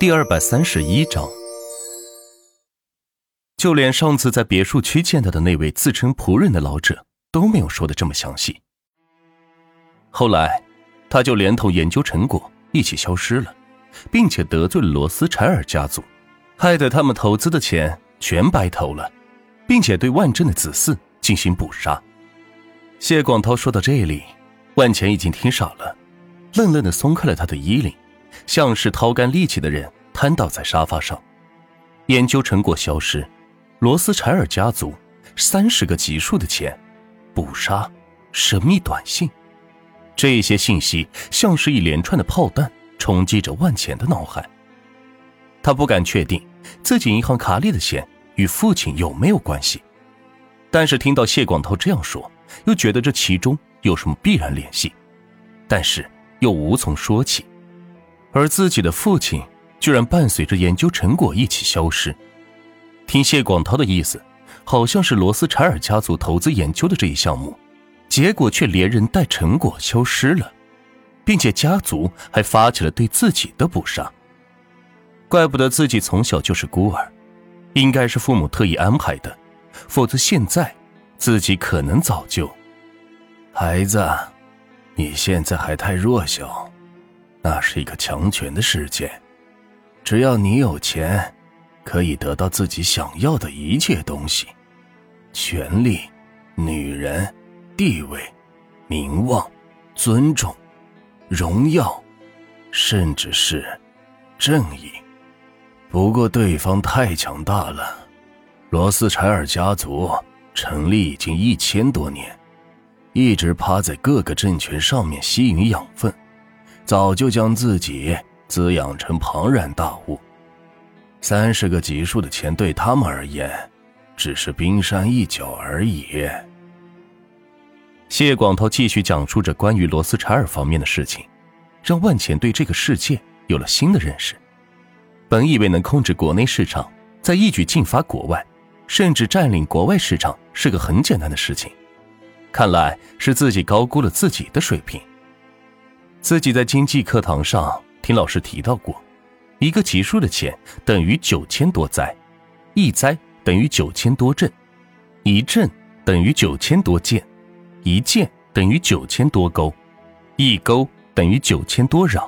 第二百三十一章，就连上次在别墅区见到的那位自称仆人的老者都没有说的这么详细。后来，他就连同研究成果一起消失了，并且得罪了罗斯柴尔家族，害得他们投资的钱全白投了，并且对万镇的子嗣进行捕杀。谢广涛说到这里，万钱已经听傻了，愣愣的松开了他的衣领。像是掏干力气的人瘫倒在沙发上，研究成果消失，罗斯柴尔家族三十个级数的钱，捕杀，神秘短信，这些信息像是一连串的炮弹冲击着万钱的脑海。他不敢确定自己银行卡里的钱与父亲有没有关系，但是听到谢广涛这样说，又觉得这其中有什么必然联系，但是又无从说起。而自己的父亲居然伴随着研究成果一起消失。听谢广涛的意思，好像是罗斯柴尔家族投资研究的这一项目，结果却连人带成果消失了，并且家族还发起了对自己的捕杀。怪不得自己从小就是孤儿，应该是父母特意安排的，否则现在自己可能早就……孩子，你现在还太弱小。那是一个强权的世界，只要你有钱，可以得到自己想要的一切东西：权力、女人、地位、名望、尊重、荣耀，甚至是正义。不过对方太强大了，罗斯柴尔家族成立已经一千多年，一直趴在各个政权上面吸引养分。早就将自己滋养成庞然大物，三十个级数的钱对他们而言，只是冰山一角而已。谢广涛继续讲述着关于罗斯柴尔方面的事情，让万钱对这个世界有了新的认识。本以为能控制国内市场，再一举进发国外，甚至占领国外市场是个很简单的事情，看来是自己高估了自己的水平。自己在经济课堂上听老师提到过，一个级数的钱等于九千多灾，一灾等于九千多震，一震等于九千多件，一件等于九千多钩，一钩等于九千多壤，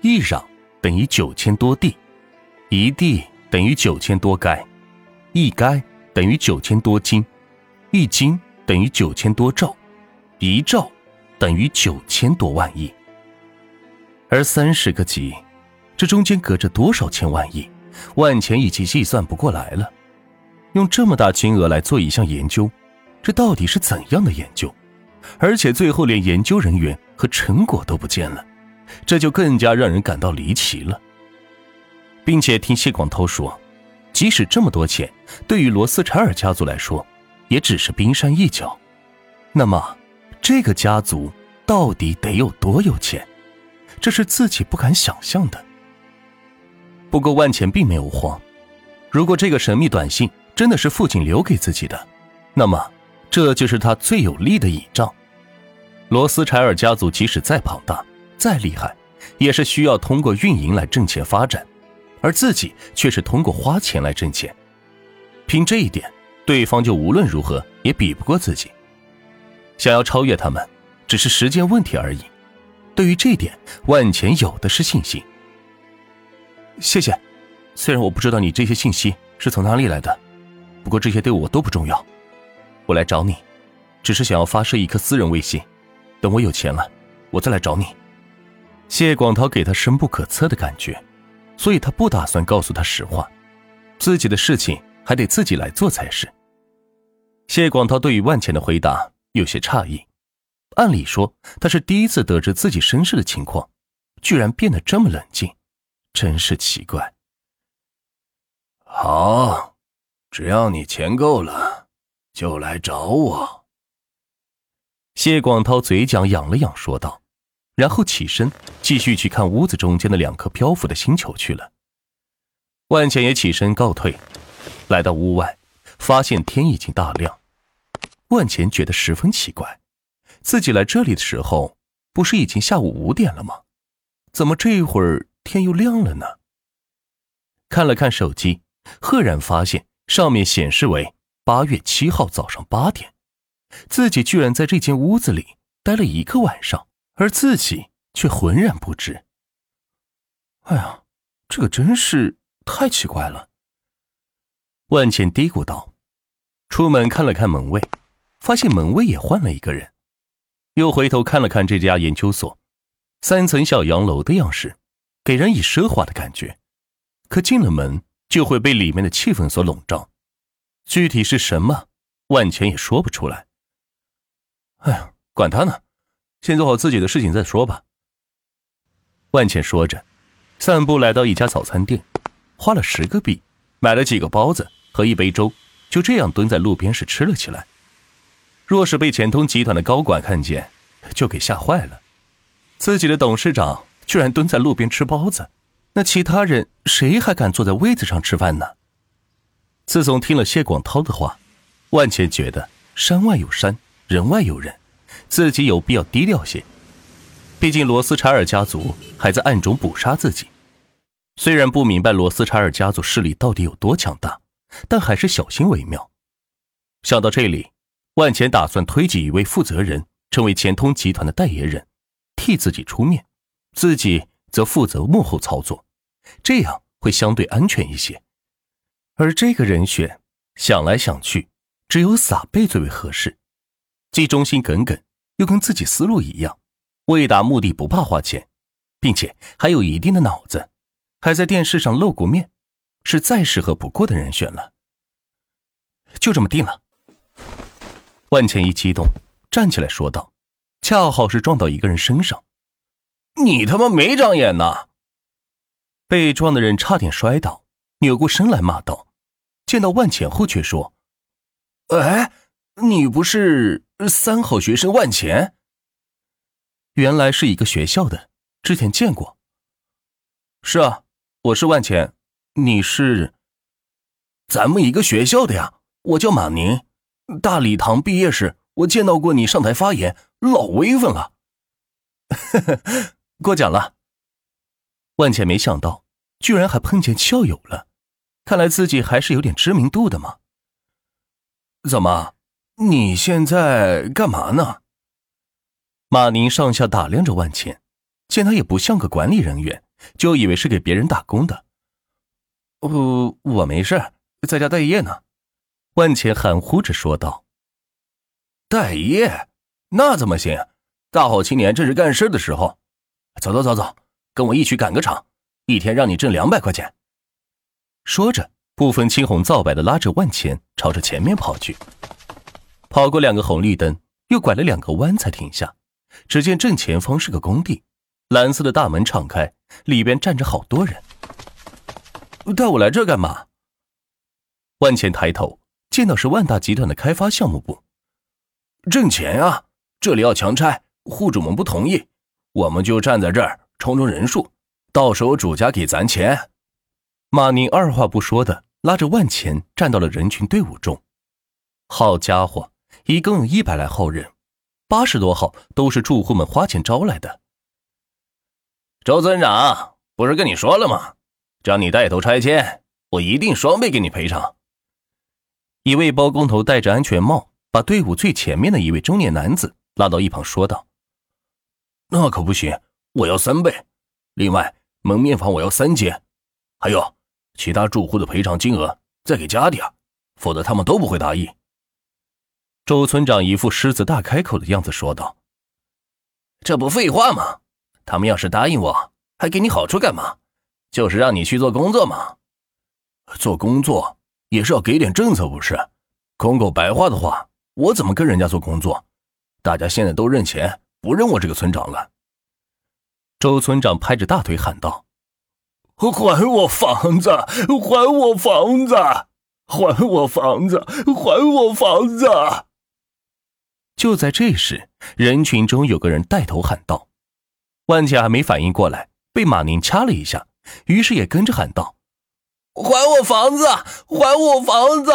一壤等于九千多地，一地等于九千多该，一该等于九千多斤，一斤等于九千多兆，一兆等于九千多万亿。而三十个级，这中间隔着多少千万亿，万钱已经计算不过来了。用这么大金额来做一项研究，这到底是怎样的研究？而且最后连研究人员和成果都不见了，这就更加让人感到离奇了。并且听谢广涛说，即使这么多钱，对于罗斯柴尔家族来说，也只是冰山一角。那么，这个家族到底得有多有钱？这是自己不敢想象的。不过万钱并没有慌，如果这个神秘短信真的是父亲留给自己的，那么这就是他最有力的倚仗。罗斯柴尔家族即使再庞大、再厉害，也是需要通过运营来挣钱发展，而自己却是通过花钱来挣钱。凭这一点，对方就无论如何也比不过自己。想要超越他们，只是时间问题而已。对于这点，万钱有的是信心。谢谢，虽然我不知道你这些信息是从哪里来的，不过这些对我都不重要。我来找你，只是想要发射一颗私人卫星，等我有钱了，我再来找你。谢广涛给他深不可测的感觉，所以他不打算告诉他实话，自己的事情还得自己来做才是。谢广涛对于万钱的回答有些诧异。按理说，他是第一次得知自己身世的情况，居然变得这么冷静，真是奇怪。好，只要你钱够了，就来找我。谢广涛嘴角扬了扬，说道，然后起身继续去看屋子中间的两颗漂浮的星球去了。万茜也起身告退，来到屋外，发现天已经大亮。万茜觉得十分奇怪。自己来这里的时候，不是已经下午五点了吗？怎么这会儿天又亮了呢？看了看手机，赫然发现上面显示为八月七号早上八点，自己居然在这间屋子里待了一个晚上，而自己却浑然不知。哎呀，这个真是太奇怪了。万茜嘀咕道。出门看了看门卫，发现门卫也换了一个人，又回头看了看这家研究所，三层小洋楼的样式，给人以奢华的感觉。可进了门就会被里面的气氛所笼罩，具体是什么，万钱也说不出来。哎呀，管他呢，先做好自己的事情再说吧。万茜说着，散步来到一家早餐店，花了十个币买了几个包子和一杯粥。就这样蹲在路边是吃了起来。若是被钱通集团的高管看见，就给吓坏了。自己的董事长居然蹲在路边吃包子，那其他人谁还敢坐在位子上吃饭呢？自从听了谢广涛的话，万茜觉得山外有山，人外有人，自己有必要低调些。毕竟罗斯柴尔家族还在暗中捕杀自己。虽然不明白罗斯柴尔家族势力到底有多强大。但还是小心为妙。想到这里，万钱打算推举一位负责人，成为钱通集团的代言人，替自己出面，自己则负责幕后操作，这样会相对安全一些。而这个人选，想来想去，只有撒贝最为合适，既忠心耿耿，又跟自己思路一样，为达目的不怕花钱，并且还有一定的脑子，还在电视上露过面。是再适合不过的人选了，就这么定了。万茜一激动，站起来说道：“恰好是撞到一个人身上，你他妈没长眼呐！”被撞的人差点摔倒，扭过身来骂道：“见到万茜后却说：‘哎，你不是三好学生万钱？’原来是一个学校的，之前见过。是啊，我是万钱。”你是咱们一个学校的呀，我叫马宁。大礼堂毕业时，我见到过你上台发言，老威风了。过奖了。万茜没想到，居然还碰见校友了，看来自己还是有点知名度的嘛。怎么，你现在干嘛呢？马宁上下打量着万茜，见他也不像个管理人员，就以为是给别人打工的。不，我没事，在家待业呢。”万茜含糊着说道。“待业？那怎么行？大好青年正是干事的时候。走走走走，跟我一起赶个场，一天让你挣两百块钱。”说着，不分青红皂白的拉着万茜朝着前面跑去。跑过两个红绿灯，又拐了两个弯才停下。只见正前方是个工地，蓝色的大门敞开，里边站着好多人。带我来这干嘛？万茜抬头见到是万达集团的开发项目部，挣钱啊！这里要强拆，户主们不同意，我们就站在这儿充充人数，到时候主家给咱钱。马宁二话不说的拉着万钱站到了人群队伍中。好家伙，一共有一百来号人，八十多号都是住户们花钱招来的。周村长不是跟你说了吗？只要你带头拆迁，我一定双倍给你赔偿。一位包工头戴着安全帽，把队伍最前面的一位中年男子拉到一旁，说道：“那可不行，我要三倍。另外，门面房我要三间，还有其他住户的赔偿金额再给加点，否则他们都不会答应。”周村长一副狮子大开口的样子说道：“这不废话吗？他们要是答应我，还给你好处干嘛？”就是让你去做工作嘛，做工作也是要给点政策不是？空口白话的话，我怎么跟人家做工作？大家现在都认钱，不认我这个村长了。周村长拍着大腿喊道：“还我房子！还我房子！还我房子！还我房子！”就在这时，人群中有个人带头喊道：“万茜还没反应过来，被马宁掐了一下。”于是也跟着喊道：“还我房子，还我房子！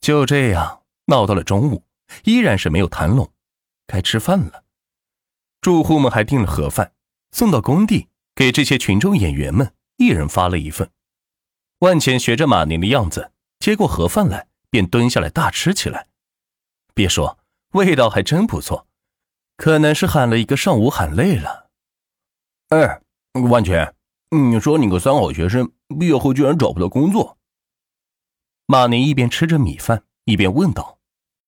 就这样闹到了中午，依然是没有谈拢。该吃饭了，住户们还订了盒饭，送到工地给这些群众演员们一人发了一份。万全学着马宁的样子接过盒饭来，便蹲下来大吃起来。别说，味道还真不错。可能是喊了一个上午喊累了。哎，万全，你说你个三好学生。毕业后居然找不到工作。马宁一边吃着米饭一边问道